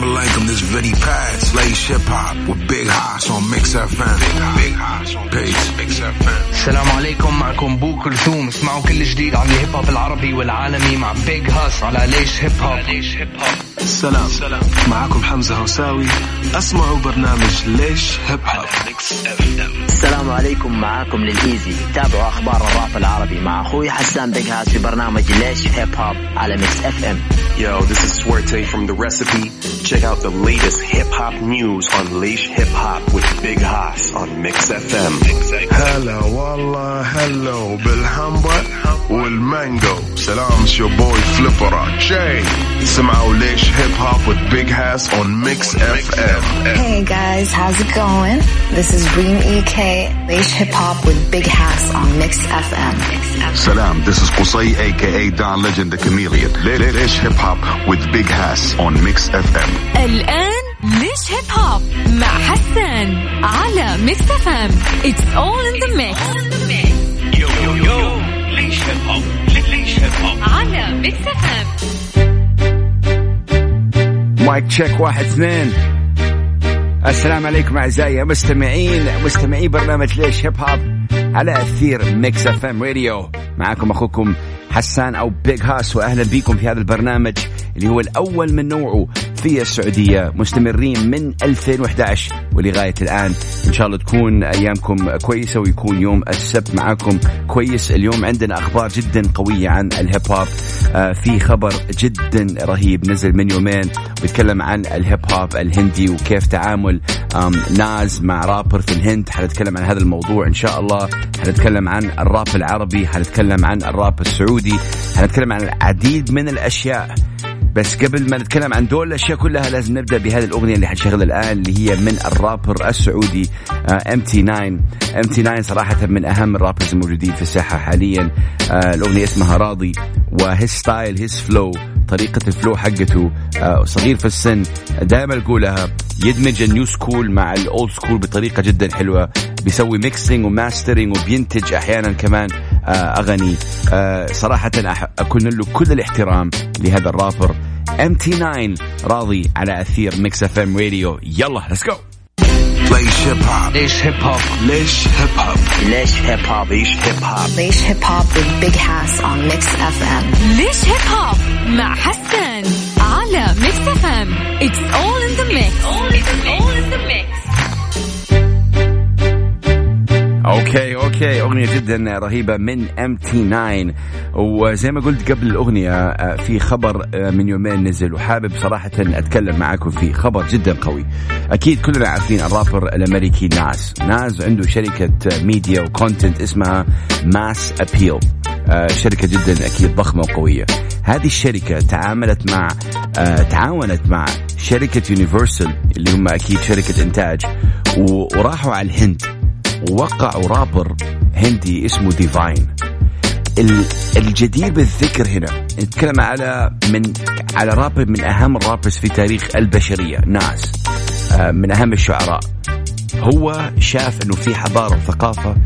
السلام عليكم, this Vinny Paz, ليش Hip Hop with Big Hass on Mix FM. Big Hass on. Mix FM. السلام عليكم معكم بو كلثوم اسمعوا كل جديد عن الهيب هوب العربي والعالمي مع Big Hass على ليش هيب هوب ليش هيب هوب السلام. معكم حمزة هوساوي. اسمعوا برنامج ليش هيب هوب السلام عليكم. معاكم Lil Eazy. تابعوا أخبار الراب العربي مع أخوي حسان Big Hass في برنامج ليش هيب هوب على Mix FM Yo, this is Suerte from The Recipe. Check out the latest hip hop news on Leish Hip Hop with Big Haas on Mix FM. هلا والله هلو بالهمبر والمانجو. سلام شو بوي فليبر جاي سمعوا ليش هيب هوب with big hass on mix fm Hey guys, how's it going? This is Reem EK, Leish Hip Hop with Big Hass on Mix FM. Salam, this is Qusay aka Don Legend the Chameleon. Leish Hip Hop with Big Hass on Mix FM. الآن ليش هيب هوب مع حسان على ميكس اف ام It's all in the mix يو يو يو ليش هيب هوب ليش هيب هوب على ميكس اف ام mic check واحد اثنين. السلام عليكم أعزائي المستمعين مستمعي برنامج ليش هيب هوب على أثير Mix FM Radio. معاكم أخوكم حسان أو Big Hass واهلا بكم في هذا البرنامج اللي هو الأول من نوعه. في السعودية مستمرين من 2011 ولغاية الآن. إن شاء الله تكون أيامكم كويسة ويكون يوم السبت معاكم كويس. اليوم عندنا أخبار جدا قوية عن الهيب هوب آه، في خبر جدا رهيب نزل من يومين بيتكلم عن الهيب هوب الهندي وكيف تعامل Nas مع رابر في الهند. حنتكلم عن هذا الموضوع إن شاء الله. حنتكلم عن الراب العربي حنتكلم عن الراب السعودي حنتكلم عن العديد من الأشياء. بس قبل ما نتكلم عن دول الأشياء كلها لازم نبدأ بهذه الأغنية اللي حنشغلها الآن اللي هي من الرابر السعودي MT 9 MT 9 صراحة من أهم ال rappers الموجودين في الساحة حاليا. آه، الأغنية اسمها راضي و his style his flow طريقة ال flow حقته آه، صغير في السن دائما أقولها يدمج ال new school مع ال old school بطريقة جدا حلوة. بيسوي mixing و mastering وبينتج أحيانا كمان آه، أغاني. آه، صراحة أح- اكون له كل الاحترام لهذا ال rapper. MT 9 راضي على أثير Mix FM Radio يلا let's go ليش Hip Hop. ليش هيب هوب ليش هيب هوب ليش هيب هوب ليش هيب هوب ليش Hip Hop with Big Hass on Mix FM. ليش هيب هوب مع حسان على Mix FM It's all in the mix. All in the mix. Okay okay. أغنية جدا رهيبة من MT 9 وزي ما قلت قبل الأغنية آه، في خبر آه، من يومين نزل وحابب صراحة أتكلم معاكم فيه خبر جدا قوي. أكيد كلنا عارفين الرابر الأمريكي Nas Nas عنده شركة media و content اسمها Mass Appeal شركة جدا أكيد ضخمة وقوية. هذه الشركة تعاملت مع آه، تعاونت مع شركة Universal اللي هم أكيد شركة إنتاج وراحوا على الهند. ووقعوا رابر هندي اسمه Divine ال- الجدير بالذكر هنا نتكلم على من على رابر من أهم ال rappers في تاريخ البشرية Nas آه، من أهم الشعراء. هو شاف إنه في حضارة وثقافة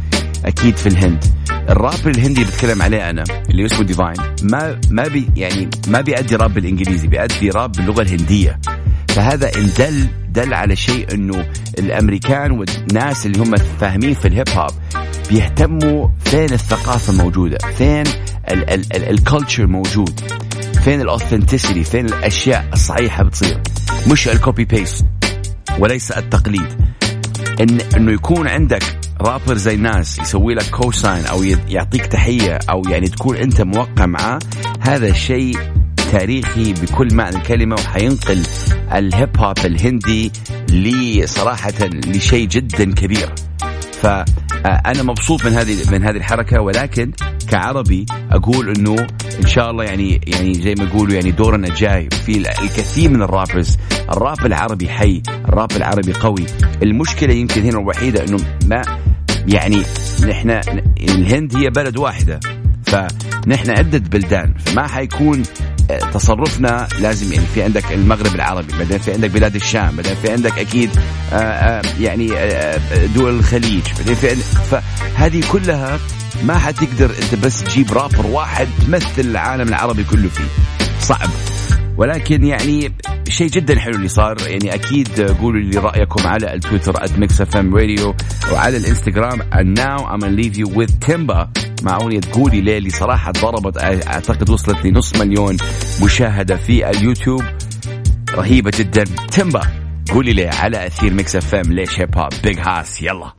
أكيد في الهند. الراب الهندي اللي بتكلم عليه أنا اللي اسمه Divine ما ما بي يعني ما بيأدي راب بالإنجليزي بيأدي راب باللغة الهندية. فهذا ان دل دل على شيء إنه الأمريكان والناس اللي هم فاهمين في الهيب هوب بيهتموا فين الثقافة موجودة فين ال culture موجود فين ال authenticity فين الأشياء الصحيحة بتصير. مش ال copy paste وليس التقليد. إن إنه يكون عندك رابر زي Nas يسوي لك co-sign أو يعطيك تحية أو يعني تكون أنت موقع معاه هذا شيء تاريخي بكل معنى الكلمة وحينقل الهيب هوب الهندي لصراحه لشيء جدا كبير. فأنا مبسوط من هذه من هذه الحركة ولكن كعربي أقول إنه إن شاء الله يعني يعني زي ما يقولوا يعني دورنا جاي في الكثير من الرابرز. الراب العربي حي الراب العربي قوي. المشكلة يمكن هنا الوحيدة إنه ما يعني نحن الهند هي بلد واحدة. فنحن عدة بلدان فما حيكون آه، تصرفنا لازم يعني في عندك المغرب العربي بعدين في عندك بلاد الشام بعدين في عندك أكيد آه، آه، يعني آه، دول الخليج بعدين في فهذه كلها ما حتقدر أنت بس تجيب رابر واحد تمثل العالم العربي كله فيه. صعب. ولكن يعني شيء جدا حلو اللي صار. يعني أكيد قولوا لي رأيكم على التويتر @mix FM radio وعلى الإنستغرام. And now I'm gonna leave you with Timba مع اغنيه قولي لي اللي صراحة ضربت أعتقد وصلت لنص مليون مشاهدة في اليوتيوب. رهيبة جدا. Timba قولي لي على أثير Mix FM ليش هيب هوب Big Hass يلا.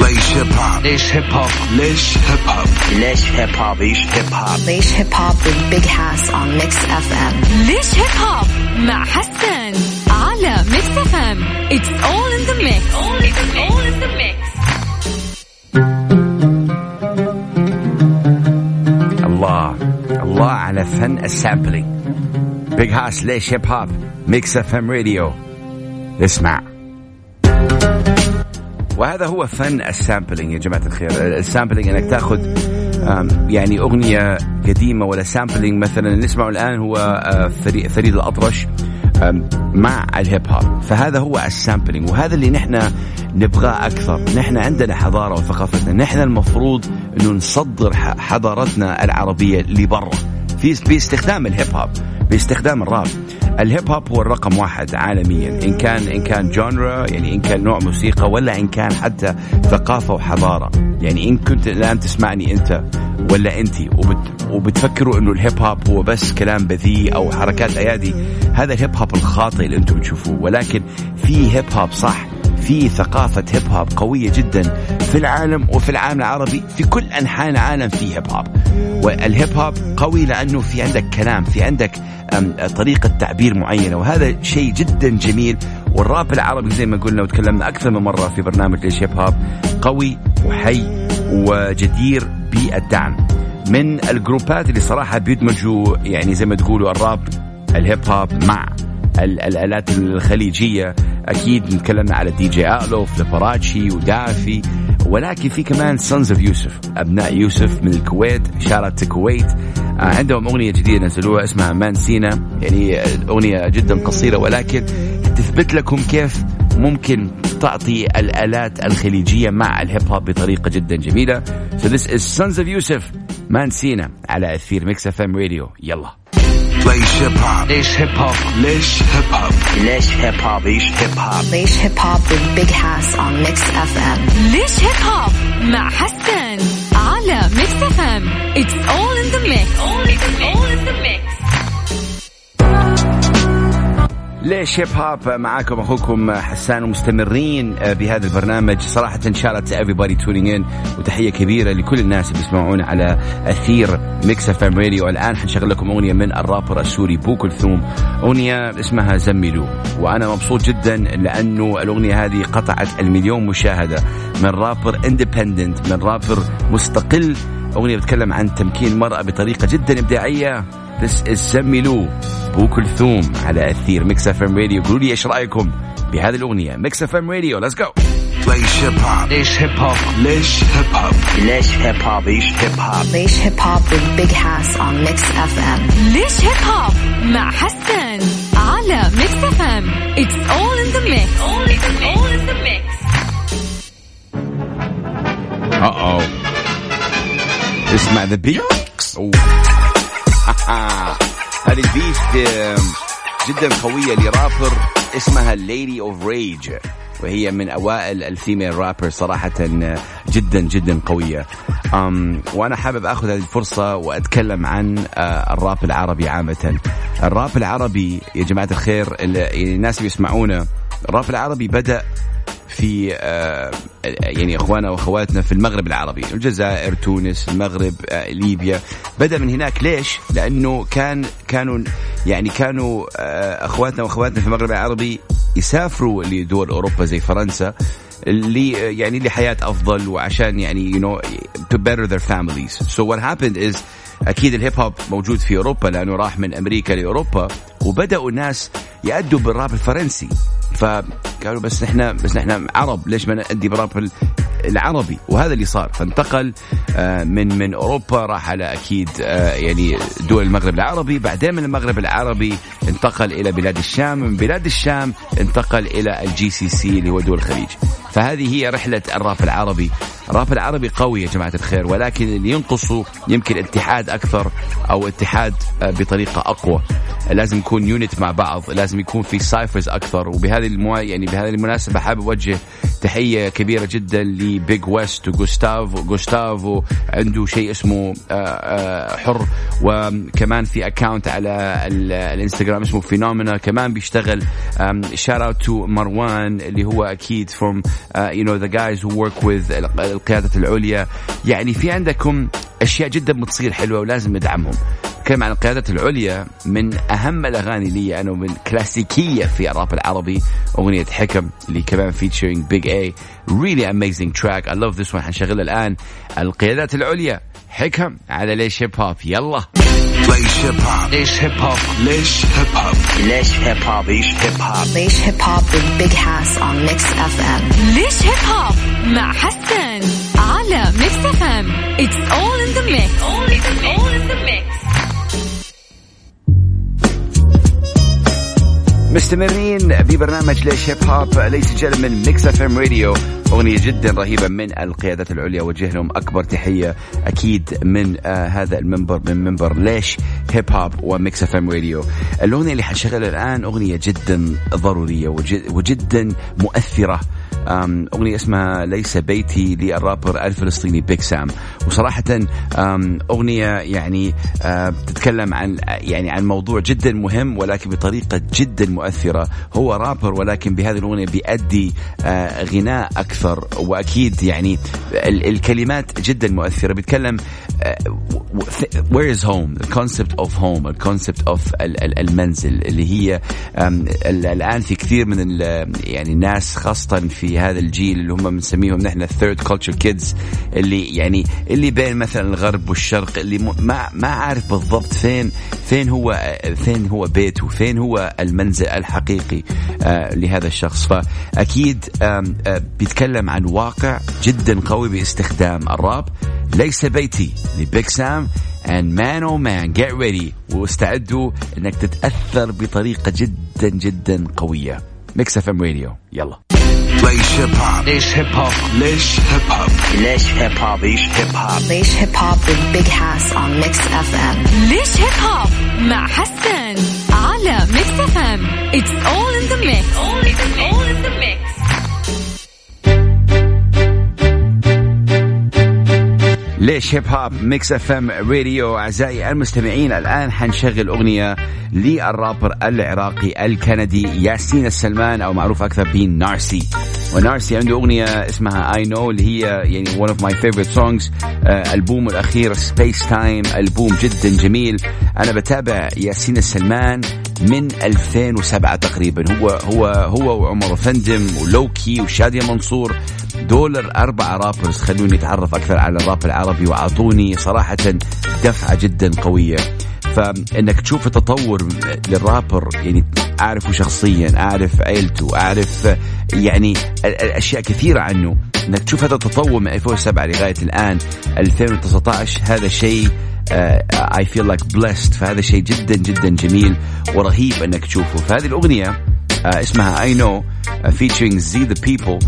ليش هيب هوب ليش هيب هوب ليش هيب هوب ليش هيب هوب ليش هيب هوب ليش هيب هوب with Big Hass on Mix FM ليش هيب هوب مع حسان على Mix FM It's all in the mix all in the mix. الله على فن ال sampling Big Hass ليش هيب هوب Mix FM radio اسمع وهذا هو فن ال sampling يا جماعة الخير. ال sampling إنك تاخذ يعني أغنية قديمة ولا sampling مثلا. نسمعه الآن هو آه، فري- فريد الأطرش. مع الهيب هوب. فهذا هو ال sampling وهذا اللي نحن نبغاه أكثر. نحن عندنا حضارة وثقافتنا. نحن المفروض انه نصدر حضارتنا العربية لبرا في باستخدام الهيب هوب باستخدام الراب. الهيب هوب هو الرقم واحد عالميا. إن كان إن كان genre يعني إن كان نوع موسيقى ولا إن كان حتى ثقافة وحضارة. يعني إن كنت الآن تسمعني أنت ولا أنت وبت وبتفكروا إنه الهيب هوب هو بس كلام بذيء أو حركات أيادي هذا الهيب هوب الخاطئ اللي أنتم بتشوفوه ولكن في هيب هوب صح. في ثقافة هيب هوب قوية جدا في العالم وفي العالم العربي في كل أنحاء العالم في هيب هوب والهيب هوب قوي لأنه في عندك كلام في عندك طريقة تعبير معينة وهذا شيء جدا جميل. والراب العربي زي ما قلنا وتكلمنا أكثر من مرة في برنامج ليش هيب هوب قوي وحي وجدير بالدعم. من الجروبات اللي صراحة بيدمجوا يعني زي ما تقولوا الراب الهيب هوب مع ال- الآلات الخليجية أكيد تكلمنا على DJ Outlaw Flipperachi و Daffy ولكن في كمان Sons of Yusuf أبناء يوسف من الكويت shout out الكويت. آه، عندهم أغنية جديدة نزلوها اسمها ما نسينا يعني أغنية جدا قصيرة ولكن تثبت لكم كيف ممكن تعطي الآلات الخليجية مع الهيب هوب بطريقة جدا جميلة. So this is Sons of ما نسينا على أثير Mix FM radio. يلا. ليش هيب هوب ليش هيب هوب ليش هيب هوب ليش هيب هوب ليش هيب هوب ليش هيب هوب with Big Hass on Mix FM ليش هيب هوب مع حسان على Mix FM It's all in the mix all in the mix. ليش هيب هوب معاكم أخوكم حسان ومستمرين بهذا البرنامج. صراحة shout out everybody tuning in. وتحية كبيرة لكل الناس اللي بيسمعونا على أثير Mix FM radio الآن حنشغل لكم أغنية من الرابر السوري بو كلثوم. أغنية اسمها زملوا وأنا مبسوط جدا لأنه الأغنية هذه قطعت المليون مشاهدة من rapper independent من رابر مستقل أغنية بتتكلم عن تمكين المرأة بطريقة جدا إبداعية. This is زملوا بو كلثوم على أثير Mix FM radio قولوا لي إيش رأيكم بهذه الأغنية؟ Mix FM radio let's go ليش هيب هوب ليش هيب هوب ليش هيب هوب ليش هيب هوب ليش هيب هوب ليش هيب هوب with Big Hass on Mix FM ليش هيب هوب مع حسان على Mix FM It's the beat هذه ال beat جدا قوية لرابر اسمها Lady of Rage وهي من أوائل ال female rapper صراحة آه، جدا جدا قوية. أم وأنا حابب آخذ هذه الفرصة وأتكلم عن آه، الراب العربي عامة. الراب العربي يا جماعة الخير ال- الناس اللي بيسمعونا الراب العربي بدأ في آه، يعني اخواننا وأخواتنا في المغرب العربي الجزائر تونس المغرب آه، ليبيا. بدأ من هناك ليش؟ لأنه كان كانوا يعني كانوا آه، إخواتنا وأخواتنا في المغرب العربي يسافروا لدول أوروبا زي فرنسا اللي يعني لحياة أفضل وعشان يعني you know to better their families. So what happened is أكيد الهيب هوب موجود في أوروبا لأنه راح من أمريكا لأوروبا وبدأوا الناس يأدوا بالراب الفرنسي. فقالوا بس نحن بس نحن عرب ليش ما نأدي براب ال- العربي؟ وهذا اللي صار. فانتقل آه، من من أوروبا راح على أكيد آه، يعني دول المغرب العربي. بعدين من المغرب العربي انتقل إلى بلاد الشام. من بلاد الشام انتقل إلى ال GCC اللي هو دول الخليج. فهذه هي رحلة الراب العربي الراب العربي قوي يا جماعة الخير ولكن اللي ينقصه يمكن اتحاد أكثر أو اتحاد آه، بطريقة أقوى. لازم يكون unite مع بعض لازم يكون في cyphers أكثر. وبهذه المو... يعني بهذه المناسبة حابب أوجه تحية كبيرة جدا ل Big West وجوستافو جوستافو عنده شيء اسمه آه، آه، حر. وكمان في account على الإنستغرام اسمه Phenomena كمان بيشتغل shout out to مروان اللي هو أكيد from you know the guys who work with القيادة العليا. يعني في عندكم أشياء جدا بتصير حلوة ولازم ندعمهم. نتكلم عن القيادات العليا من أهم الأغاني لي أنا ومن كلاسيكية في الراب العربي. أغنية حكم اللي كمان featuring Big A really amazing track I love this one حنشغلها الآن. القيادات العليا. حكم. على ليش هيب هوب يلا. ليش هيب هوب ليش هيب هوب ليش هيب هوب ليش هيب هوب ليش هيب هوب ليش هيب هوب with Big Hass on Mix FM ليش هيب هوب مع حسن على Mix FM it's all in the mix all مستمرين ببرنامج ليش هيب هوب ليس جل من Mix FM Radio أغنية جدا رهيبة من القيادات العليا وجه لهم أكبر تحية أكيد من آه هذا المنبر من منبر ليش هيب هوب و Mix FM Radio الأغنية اللي حنشغلها الآن أغنية جدا ضرورية وجد وجدا مؤثرة. أغنية اسمها ليس بيتي للرابر الفلسطيني Big Sam وصراحة أم، أغنية يعني أه، بتتكلم عن يعني عن موضوع جدا مهم ولكن بطريقة جدا مؤثرة. هو رابر ولكن بهذه الأغنية بيأدي أه، غناء أكثر. وأكيد يعني ال- الكلمات جدا مؤثرة. بيتكلم أه، where is home? The concept of home the concept of ال- ال- المنزل اللي هي أم، ال- الآن في كثير من يعني الناس خاصة في هذا الجيل اللي هم بنسميهم نحن ال third culture kids اللي يعني اللي بين مثلا الغرب والشرق اللي ما ما عارف بالضبط فين فين هو فين هو بيته فين هو المنزل الحقيقي آه، لهذا الشخص. فأكيد آم، آه، بيتكلم عن واقع جدا قوي باستخدام الراب. ليس بيتي. ل Big Sam and man oh man get ready. واستعدوا إنك تتأثر بطريقة جدا جدا قوية. Mix FM Radio يلا. ليش هيب هوب ليش هيب هوب ليش هيب هوب ليش هيب هوب ليش هيب هوب ليش هيب هوب with Big Hass on Mix FM ليش هيب هوب مع حسن على Mix FM it's all in the mix all هيب هوب Mix FM Radio أعزائي المستمعين الآن حنشغل أغنية للرابر العراقي الكندي ياسين السلمان أو معروف أكثر ب Narcy. و Narcy عنده أغنية اسمها I Know اللي هي يعني of my favorite songs. آه ألبوم الأخير Space Time ألبوم جدا جميل. أنا بتابع ياسين السلمان من 2007 تقريبا. هو هو هو وعمر أوفندم ولوكي وشادية منصور. دول الأربعة rappers خلوني أتعرف أكثر على الراب العربي وأعطوني صراحة دفعة جدا قوية. فإنك تشوف التطور للرابر يعني أعرفه شخصيا أعرف عيلته أعرف يعني الاشياء كثيرة عنه. إنك تشوف هذا التطور من 2007 لغاية الآن 2019 هذا شيء I feel like blessed. فهذا شيء جدا جدا جميل ورهيب إنك تشوفه. فهذه الأغنية آه، اسمها know آه، featuring Z the people.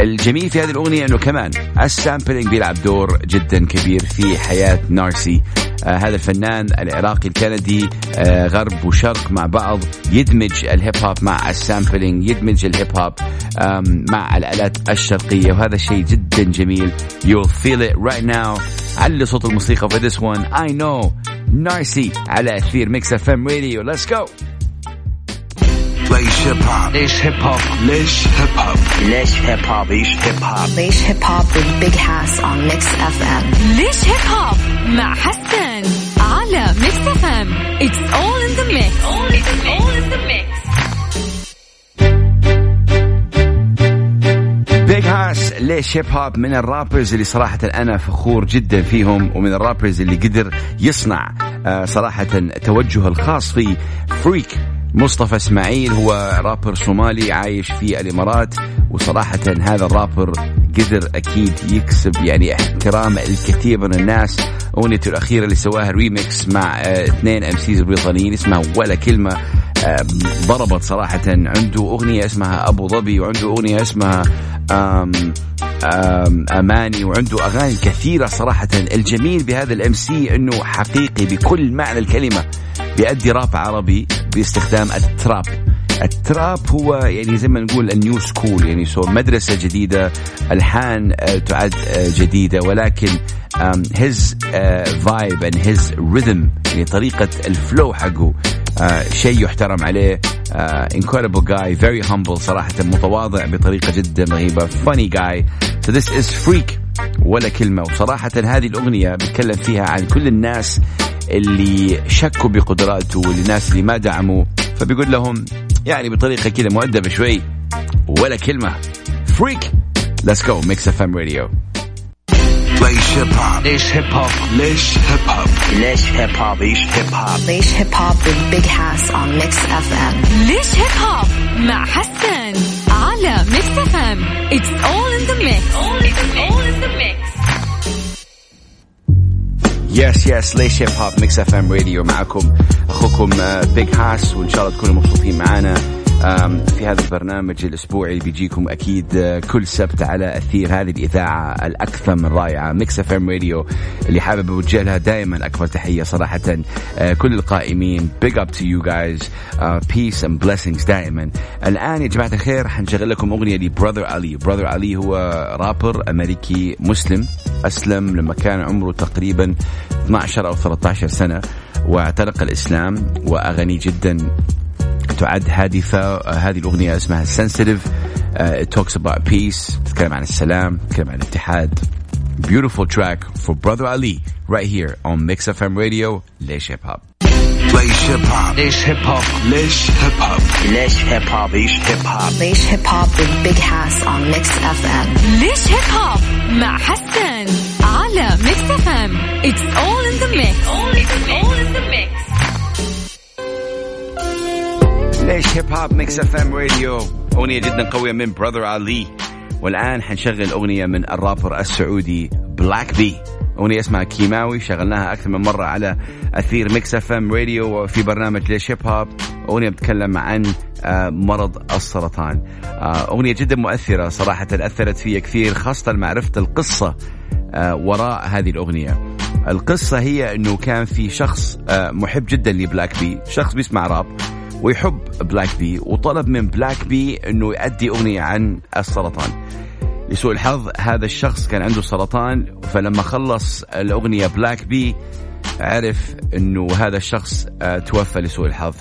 الجميل في هذه الأغنية أنه كمان ال sampling بيلعب دور جدا كبير في حياة Narcy. آه هذا الفنان العراقي الكندي آه غرب وشرق مع بعض يدمج الهيب هوب مع ال sampling يدمج الهيب هوب مع الآلات الشرقية وهذا شيء جدا جميل. You'll feel it right now. علي صوت الموسيقى for this one. I know. Narcy على أثير Mix FM Radio. Let's go. ليش هيب هوب ليش هيب هوب ليش هيب هوب ليش هيب هوب ليش هيب هوب ليش هيب هوب with Big Hass on Mix FM ليش هيب هوب مع حسن على Mix FM it's all in the mix all in the mix. Big Hass ليش هيب هوب من ال rappers اللي صراحة أنا فخور جدا فيهم ومن ال rappers اللي قدر يصنع آه، صراحة توجهه الخاص في Freek مصطفى اسماعيل هو رابر صومالي عايش في الامارات وصراحة هذا الرابر قدر أكيد يكسب يعني احترام الكثير من الناس. اغنيته الاخيرة اللي سواها ريميكس مع آه، اثنين MCs بريطانيين اسمها ولا كلمة. آه، ضربت صراحة عنده اغنية اسمها ابو ظبي وعنده اغنية اسمها آم اماني وعنده اغاني كثيرة صراحة. الجميل بهذا ال MC انه حقيقي بكل معنى الكلمة. بيأدي راب عربي باستخدام ال trap. ال trap هو يعني زي ما نقول ال new school يعني so مدرسة جديدة ألحان آه، تعد آه، جديدة ولكن his vibe and his rhythm يعني طريقة ال flow حقه شيء يحترم عليه. آه incredible guy very humble صراحة متواضع بطريقة جدا رهيبة funny guy. So this is Freek ولا كلمة. وصراحة هذه الأغنية بتكلم فيها عن كل الناس اللي شكوا بقدراته والناس اللي ما دعموا فبيقول لهم يعني بطريقة كذا مؤدبة شوي ولا كلمة. Freek Let's go Mix FM Radio. ليش هيب هوب ليش هيب هوب ليش هيب هوب ليش هيب هوب ليش هيب هوب Leish Hip Hop with Big Hass on Mix FM. ليش هيب هوب مع حسن على Mix FM it's all in the mix all in the mix. Yes yes ليش هيب هوب Mix FM Radio معكم. أخوكم Big Hass وإن شاء الله تكونوا مبسوطين معنا آم، في هذا البرنامج الأسبوعي اللي بيجيكم أكيد آه، كل سبت على أثير. هذه الإذاعة الأكثر من رائعة. Mix FM Radio اللي حابب أوجه لها دائما أكبر تحية صراحة. آه، كل القائمين big up to you guys peace and blessings دائما. الآن يا جماعة الخير حنشغل لكم أغنية ل Brother Ali. Brother Ali هو رابر أمريكي مسلم أسلم لما كان عمره تقريبا 12 أو 13 سنة واعتنق الإسلام واغاني جدا تعد هادفة آه، هذه الأغنية اسمها sensitive. Uh, it talks about peace تتكلم عن السلام تتكلم عن الاتحاد. Beautiful track for Brother Ali right here on Mix FM Radio ليش هيب هوب ليش هيب هوب ليش هيب هوب ليش هيب هوب ليش هيب هوب ليش هيب هوب Leish Hip Hop with Big Hass on Mix FM. ليش هيب هوب مع حسن على Mix FM it's all in the mix all in the mix. ليش هيب هوب Mix FM Radio أغنية جدا قوية من Brother Ali والآن حنشغل أغنية من الرابر السعودي Black B أغنية اسمها كيماوي شغلناها أكثر من مرة على أثير Mix FM Radio وفي برنامج ليش هيب هوب أغنية بتتكلم عن آه، مرض السرطان. آه، أغنية جدا مؤثرة صراحة أثرت فيا كثير خاصة مع عرفت القصة آه، وراء هذه الأغنية. القصة هي أنه كان في شخص محب جدا ل Black B شخص بيسمع راب. ويحب Black B وطلب من Black B إنه يؤدي أغنية عن السرطان. لسوء الحظ هذا الشخص كان عنده سرطان فلما خلص الأغنية Black B عرف إنه هذا الشخص آه، توفى لسوء الحظ.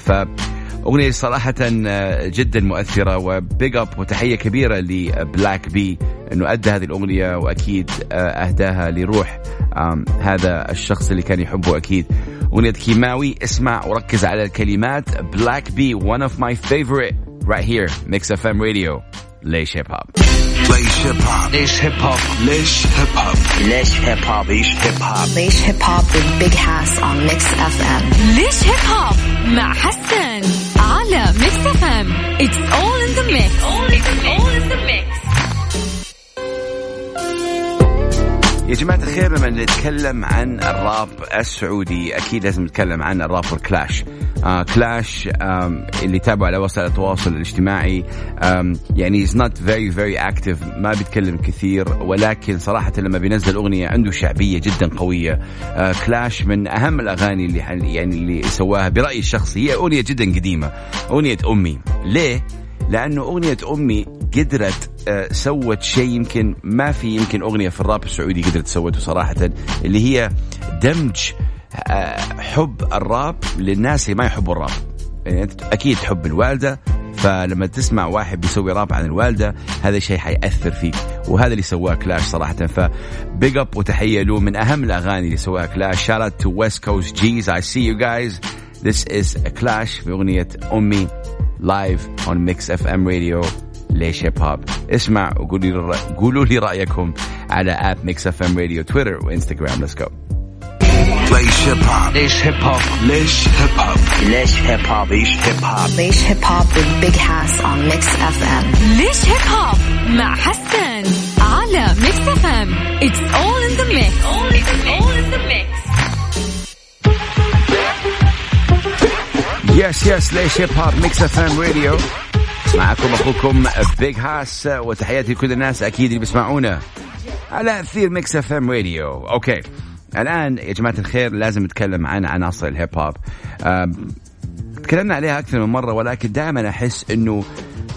فأغنية صراحة آه، جدا مؤثرة و big up وتحية كبيرة ل Black B إنه أدى هذه الأغنية وأكيد آه، أهداها لروح هذا الشخص اللي كان يحبه أكيد. أغنية كيماوي اسمع وركز على الكلمات. Black B one of my favorite right here Mix FM Radio. ليش هيب هوب ليش هيب هوب ليش هيب هوب ليش هيب هوب ليش هيب هوب ليش هيب هوب Leish Hip Hop with Big Hass on Mix FM. ليش هيب هوب مع حسن؟ Mix FM it's all in the mix يا جماعة الخير لما نتكلم عن الراب السعودي أكيد لازم نتكلم عن ال rapper Klash آه Klash آم اللي تابعوا على وسائل التواصل الاجتماعي. آم يعني is not very very active ما بيتكلم كثير ولكن صراحة لما بينزل أغنية عنده شعبية جدا قوية. آه كلاش من أهم الأغاني اللي يعني اللي سواها برأيي الشخصي. هي أغنية جدا قديمة أغنية أمي. ليه؟ لأنه أغنية أمي قدرت سوت شيء يمكن ما في يمكن أغنية في الراب السعودي قدرت سوته صراحة اللي هي دمج آه، حب الراب للناس اللي ما يحبوا الراب. يعني أنت أكيد تحب الوالدة فلما تسمع واحد بيسوي راب عن الوالدة هذا شيء حيأثر فيك. وهذا اللي سواه Klash صراحة. ف big up وتحية له من أهم الأغاني اللي سواها Klash. Shout to West Coast Gs I see you guys This is Klash بأغنية أمي live on Mix FM Radio ليش هيب هوب اسمع وقولوا لي قولوا لي رايكم على at Mix FM Radio تويتر وانستغرام let's go ليش هيب هوب ليش هيب هوب ليش هيب هوب ليش هيب هوب ليش هيب هوب Leish Hip Hop with Big Hass on Mix FM. ليش هيب هوب مع حسن على Mix FM it's all in the mix all in the mix. Yes yes ليش هيب هوب Mix FM Radio معكم أخوكم Big Hass وتحياتي لكل الناس أكيد اللي بيسمعونا على أثير Mix FM Radio okay. الآن يا جماعة الخير لازم نتكلم عن عناصر الهيب هوب. تكلمنا عليها أكثر من مرة ولكن دائما أحس إنه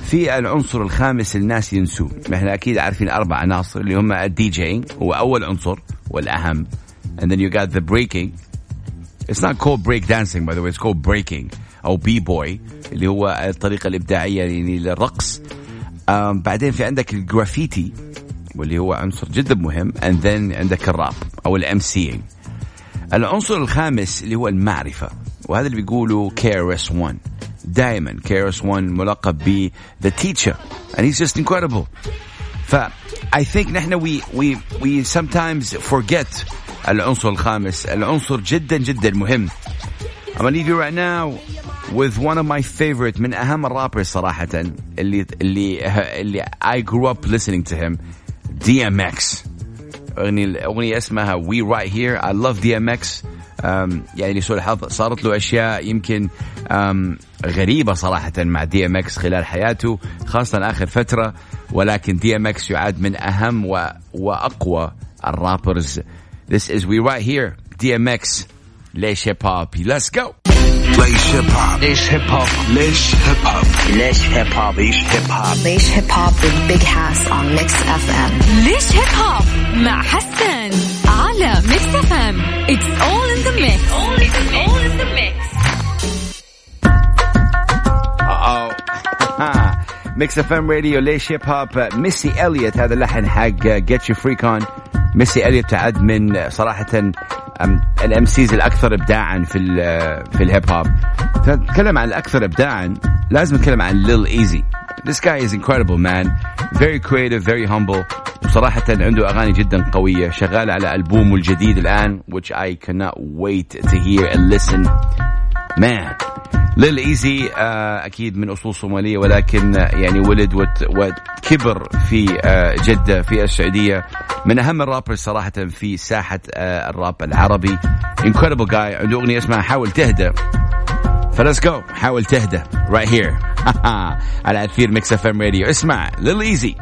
في العنصر الخامس الناس ينسوه. إحنا أكيد عارفين أربع عناصر اللي هم الدي جي هو أول عنصر والأهم. And then you got the breaking. It's not called break dancing by the way. It's called breaking. أو b-boy اللي هو الطريقة الإبداعية يعني للرقص. بعدين في عندك الجرافيتي واللي هو عنصر جدا مهم. And then عندك الراب أو ال MCing العنصر الخامس اللي هو المعرفة وهذا اللي بيقولوا KRS One. دائما KRS One ملقب ب The Teacher and he's just incredible. ف I think نحن we we we sometimes forget العنصر الخامس. العنصر جدا جدا مهم. I'm gonna leave you right now. With one of my favorite من أهم ال rappers صراحة اللي اللي اللي I grew up listening to him DMX أغنية الأغنية اسمها We Right Here I love DMX أم، يعني لسوء الحظ صارت له أشياء يمكن أم، غريبة صراحة مع DMX خلال حياته خاصة آخر فترة. ولكن DMX يعد من أهم و... وأقوى ال rappers. This is We Right Here DMX ليش هيب هوب Let's go! ليش هيب هوب ليش هيب هوب ليش هيب هوب ليش هيب هوب Leish Hip Hop. Leish Hip Hop with Big Hass on Mix FM. ليش هيب هوب مع حسان على Mix FM it's all in the mix all in the mix. Mix FM Radio ليش هيب هوب Missy Elliott هذا اللحن حق Get Ur Freak On Missy Elliott تعد من صراحة ال MCs الأكثر ابداعا في في الهيب هوب. نتكلم عن الأكثر ابداعا لازم نتكلم عن Lil Eazy This guy is incredible man. Very creative very humble. وصراحة عنده أغاني جدا قوية شغال على ألبومه الجديد الآن which I cannot wait to hear and listen. Man. Lil Eazy آه أكيد من أصول صومالية ولكن آه، يعني ولد وت- وكبر في آه جدة في السعودية. من أهم ال rappers صراحة في ساحة آه الراب العربي. Incredible guy. عنده أغنية اسمها حاول تهدى ف let's go. حاول تهدى right here. على أثير Mix FM Radio. اسمع Lil Eazy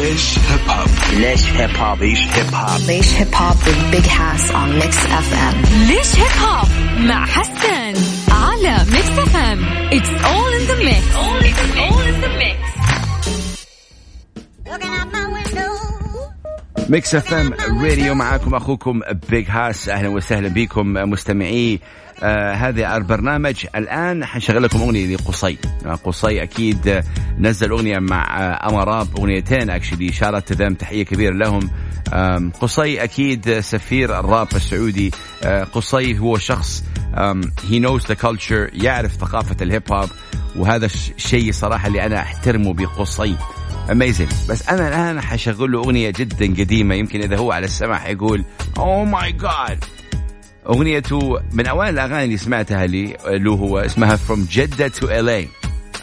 ليش هيب هوب ليش هيب هوب Leish Hip Hop. Leish Hip Hop with Big Hass on Mix FM. ليش هيب هوب مع حسان على Mix FM it's all in the mix all in the mix. Mix FM Radio معاكم أخوكم Big Hass أهلا وسهلا بكم مستمعي. آه هذا البرنامج الآن حنشغل لكم أغنية لقصي. آه قصي أكيد آه، نزل أغنية مع آه امراب أغنيتين actually shout them تحية كبيرة لهم. آم، قصي أكيد آه، سفير الراب السعودي. آه قصي هو شخص he knows the culture يعرف ثقافة الهيب هوب وهذا الشيء صراحة اللي أنا أحترمه بقصي. amazing بس أنا الآن حشغل له أغنية جدا قديمة. يمكن إذا هو على السمع حيقول oh my God أغنيته من أوائل الأغاني اللي سمعتها لي له هو اسمها From جدة to LA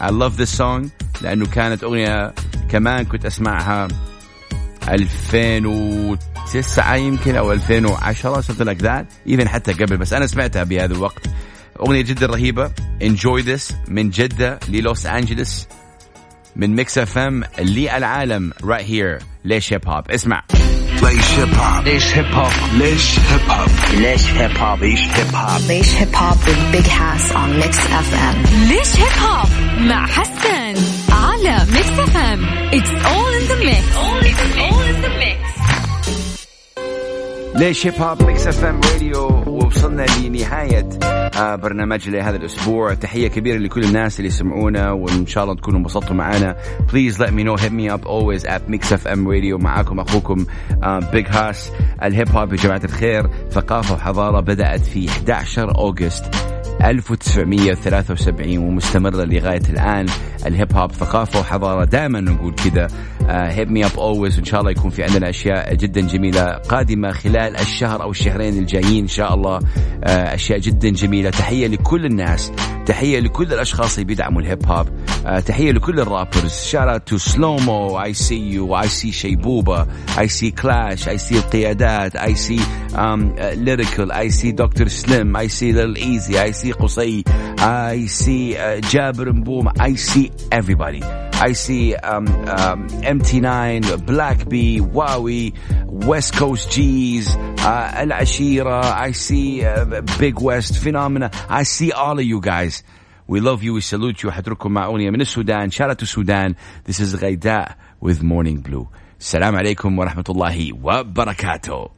I love this song لأنه كانت أغنية كمان كنت أسمعها. 2009 يمكن أو 2010 something like that. even حتى قبل بس أنا سمعتها بهذا الوقت. أغنية جدا رهيبة. Enjoy this. من جدة للوس أنجلس. من Mix FM للعالم. Right here. ليش هيب هوب اسمع. ليش هيب هوب ليش هيب هوب ليش هيب هوب ليش هيب هوب Leish Hip Hop. Leish Hip Hop with Big Hass on Mix FM. ليش هيب هوب مع حسان على Mix FM it's all in the mix all in the mix. ليش هيب هوب Mix FM Radio ووصلنا لنهاية آه برنامج لهذا الأسبوع. تحية كبيرة لكل الناس اللي يسمعونا وإن شاء الله تكونوا انبسطتوا معنا. please let me know. Hit me up always at Mix FM Radio. معاكم أخوكم Big Hass الهيب هوب يا جماعة الخير. ثقافة وحضارة بدأت في 11 August 1973 ومستمرة لغاية الآن. الهيب هوب ثقافة وحضارة دائما نقول كذا. hit me up always وإن شاء الله يكون في عندنا أشياء جدا جميلة قادمة خلال الشهر أو الشهرين الجايين إن شاء الله. آه، أشياء جدا جميلة. تحية لكل الناس. تحية لكل الأشخاص اللي بيدعموا الهيب هوب آه، تحية لكل ال rappers shout out to سلومو I see you I see شيبوبه I see كلاش I see القيادات I see Lyrical I see دكتور سليم I see Lil Eazy I see قصي اي سي جابر مبوم اي سي everybody I see um, um, MT9, Black Bee, Wowie, West Coast G's, uh, العشيرة I see uh, Big West Phenomena I see all of you guys We love you we salute you حترككم مع أغنية من السودان shout out to Sudan This is غيداء with Morning Blue السلام عليكم ورحمة الله وبركاته